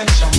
attention.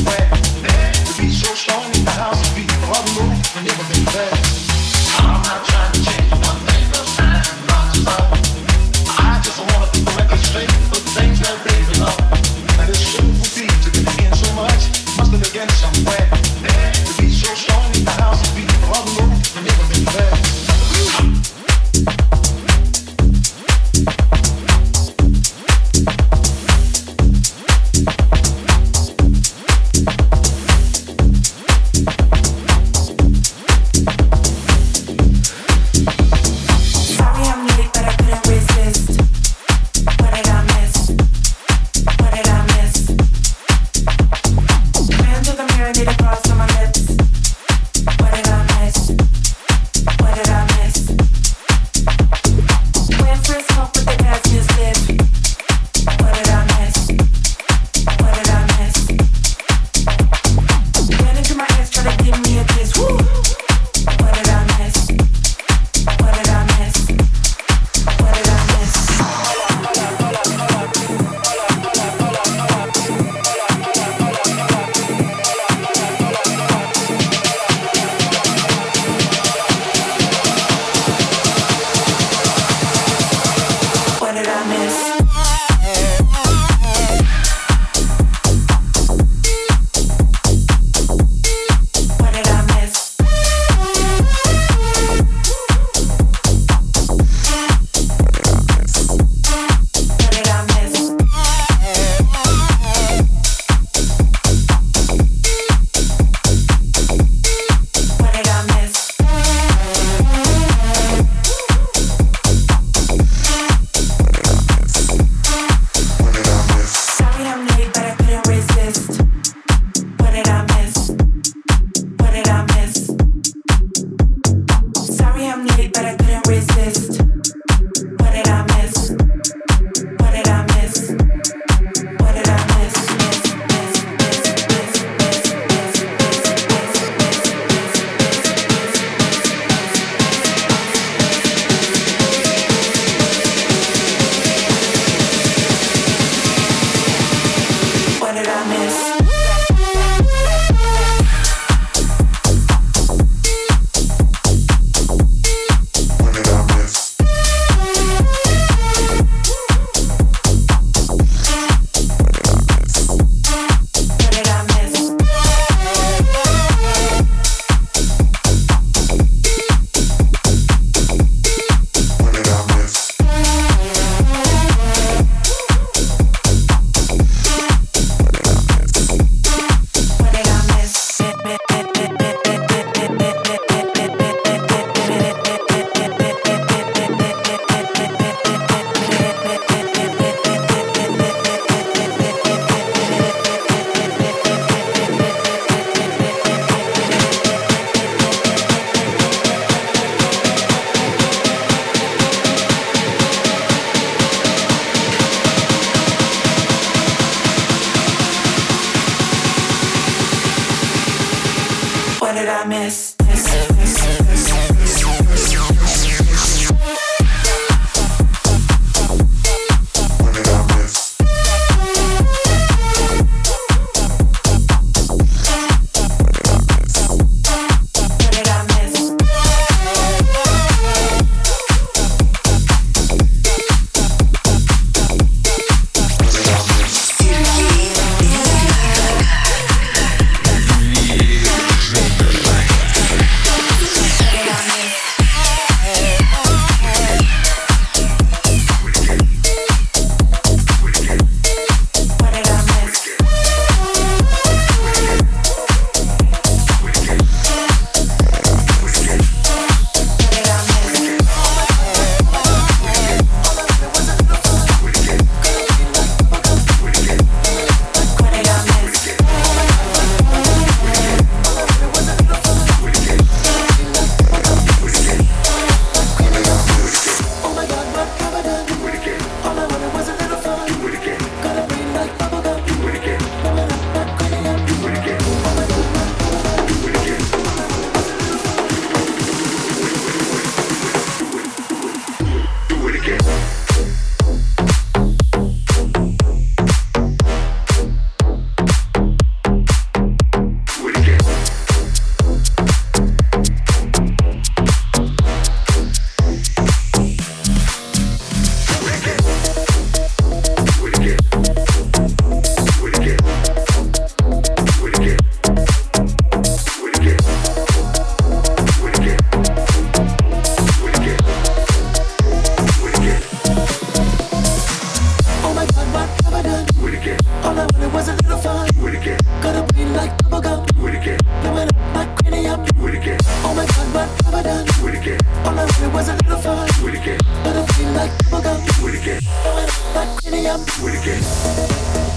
up. Do it again.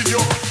in your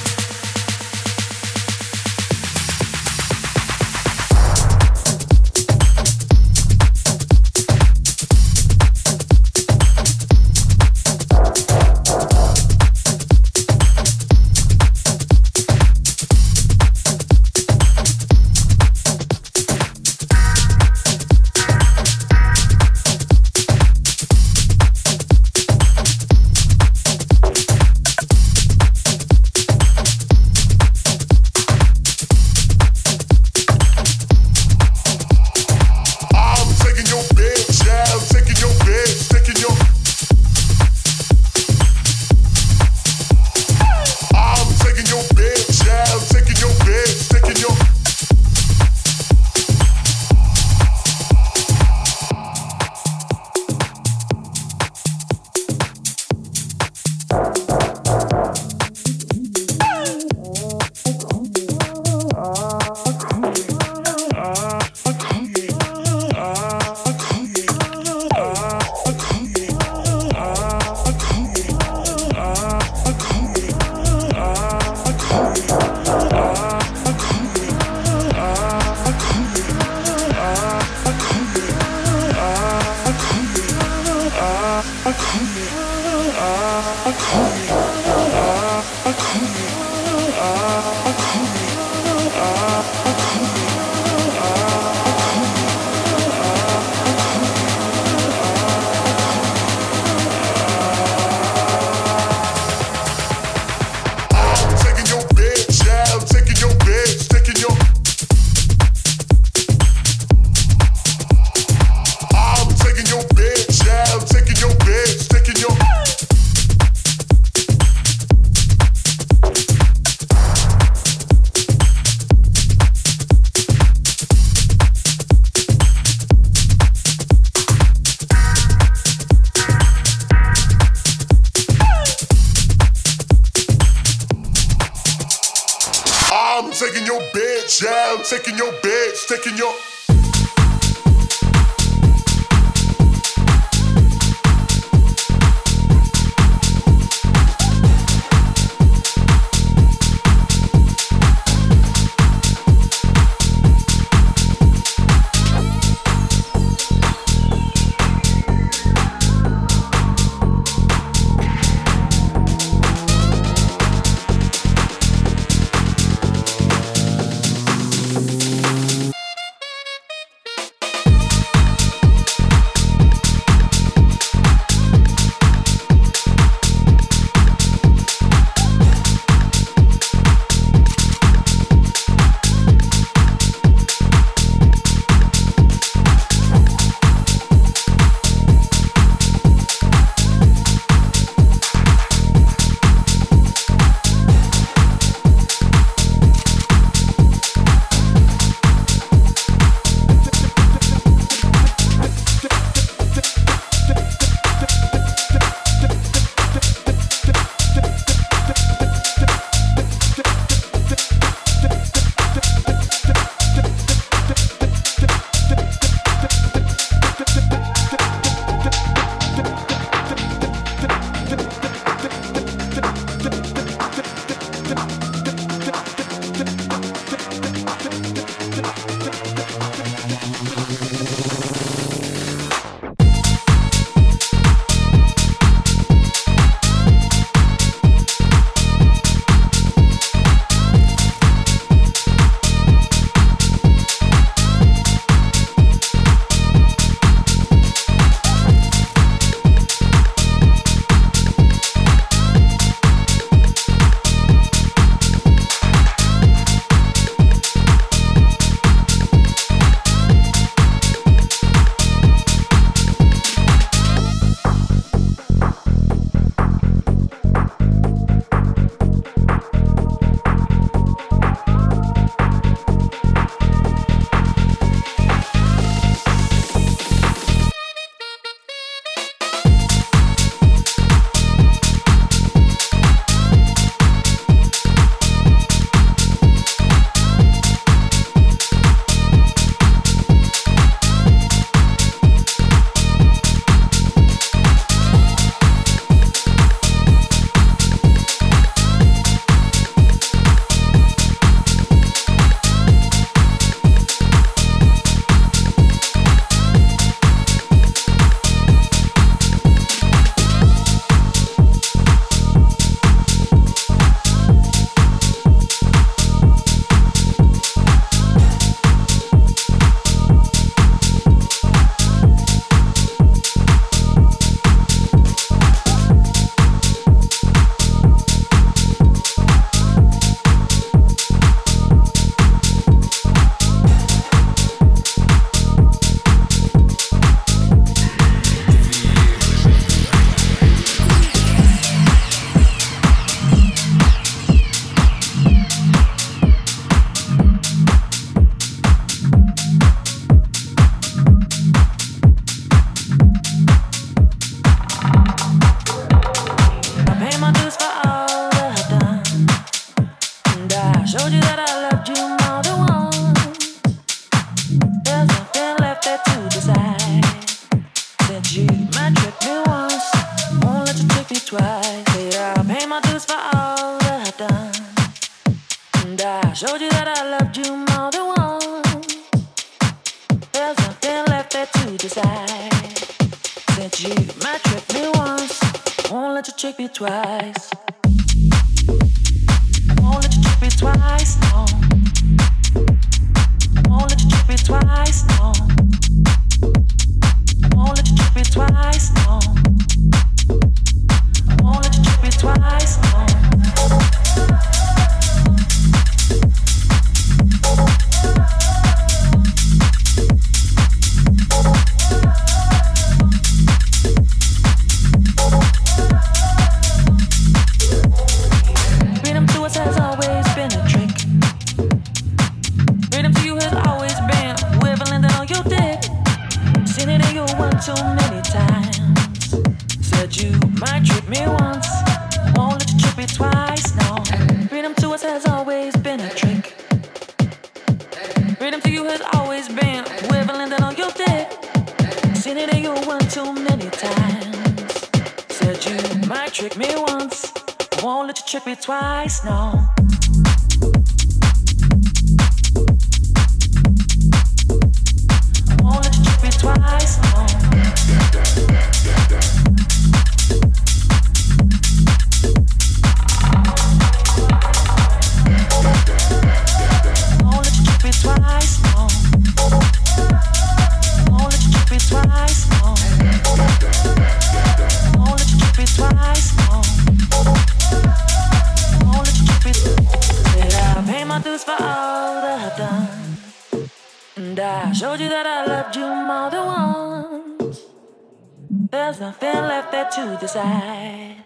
trick me once, I won't let you trick me twice. No. Decide.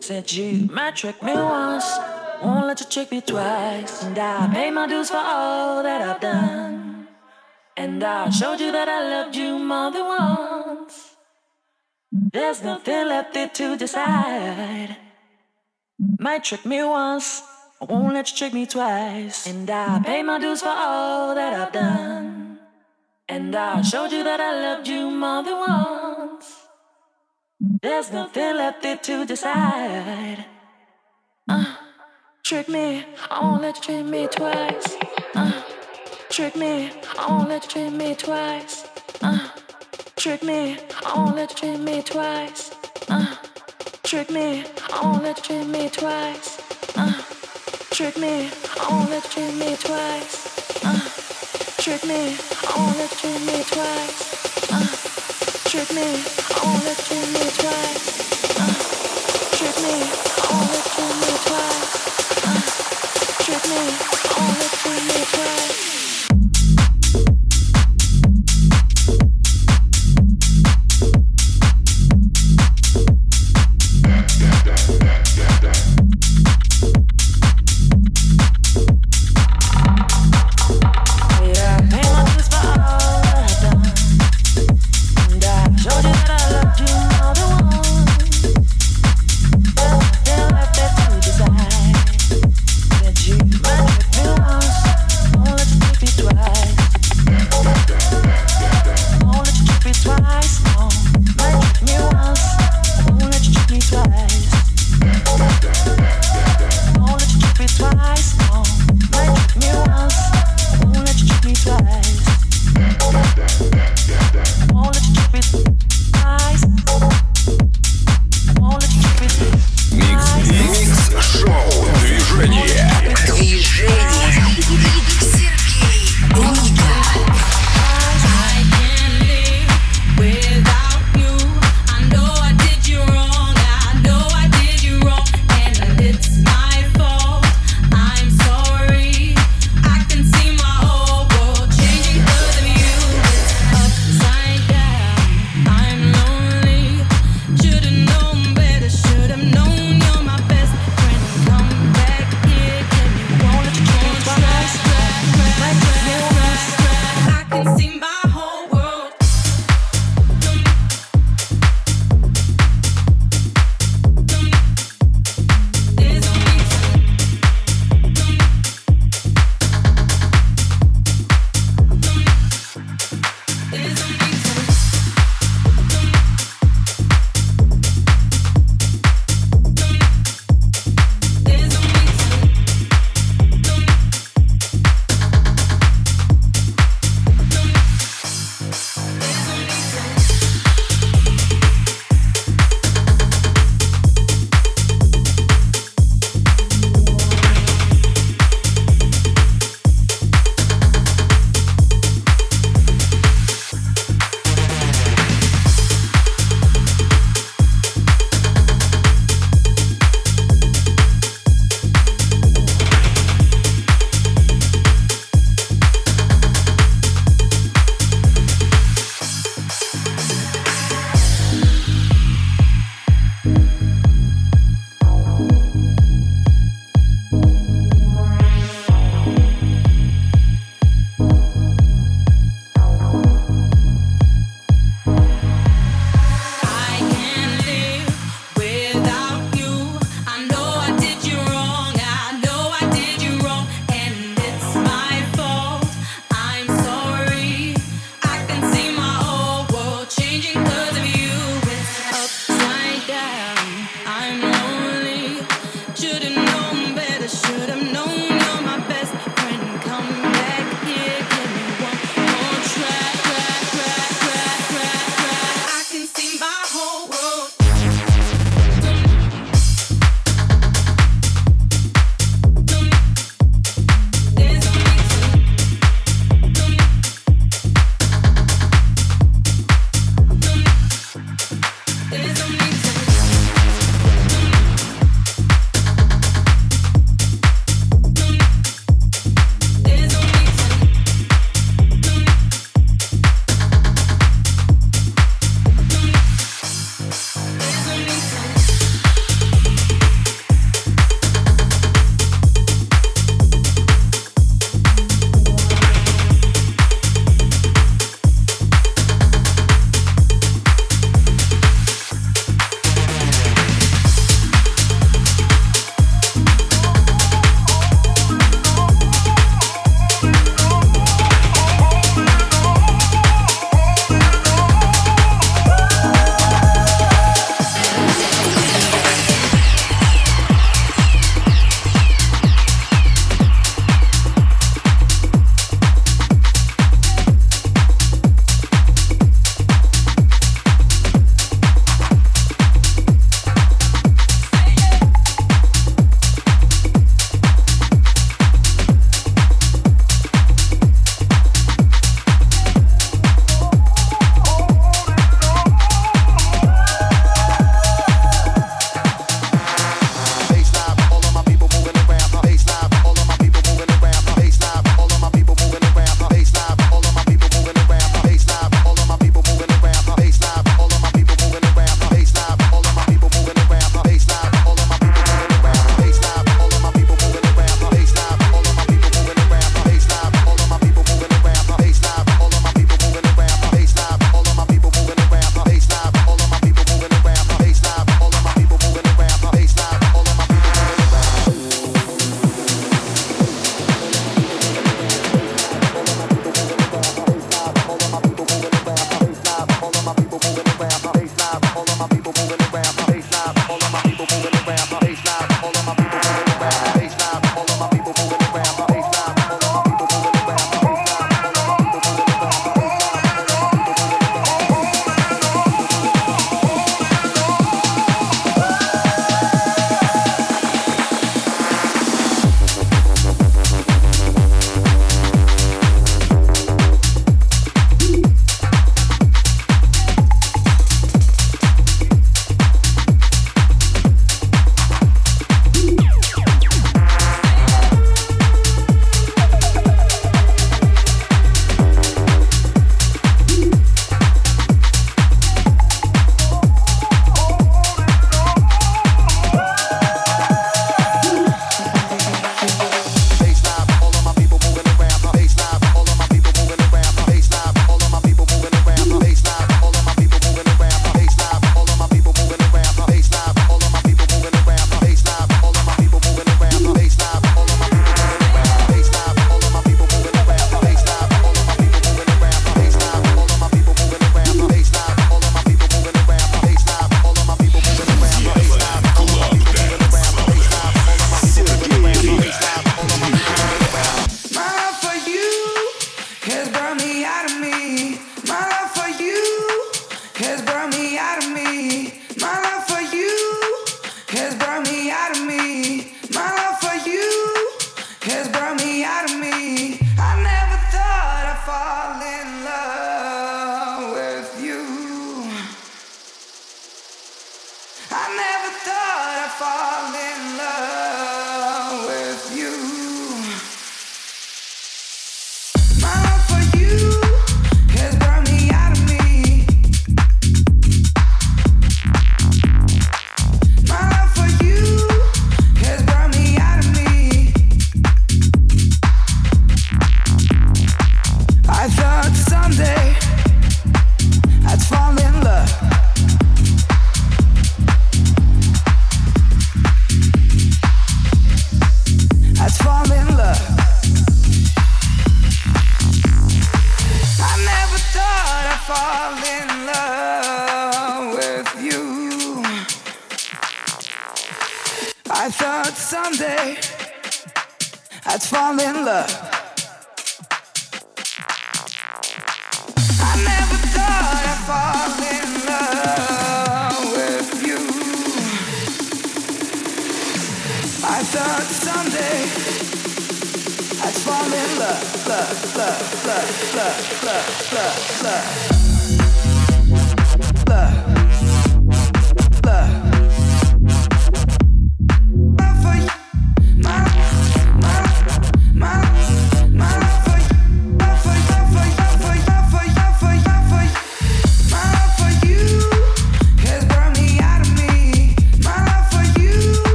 Said you might trick me once, won't let you trick me twice. And I paid my dues for all that I've done. And I showed you that I loved you more than once. There's nothing left there to decide. Might trick me once, won't let you trick me twice. And I pay my dues for all that I've done. And I showed you that I loved you more than once. There's nothing left there to decide. Uh, trick me, I won't let you trick me twice. Uh, trick me, I won't let you trick me twice. Uh, trick me, I won't let you trick me twice. Uh, trick me, I won't let you trick me twice. Uh, trick me, I won't let you trick me twice. Uh, trick me, I won't let you trick me twice. Uh, trick me, I won't let you trick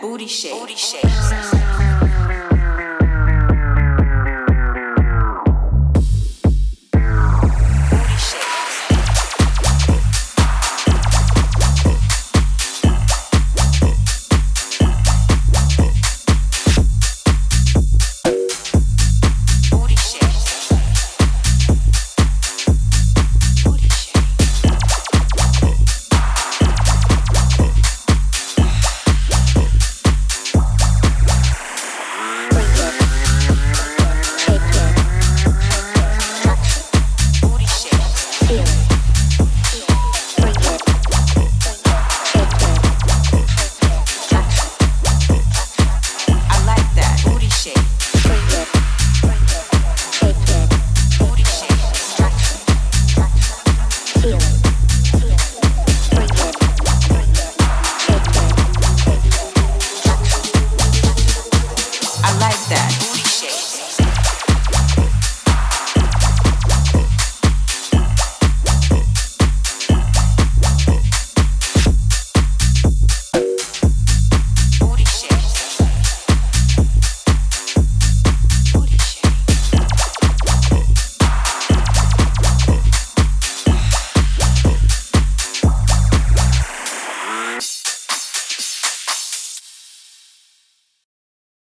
booty shake. Booty shake.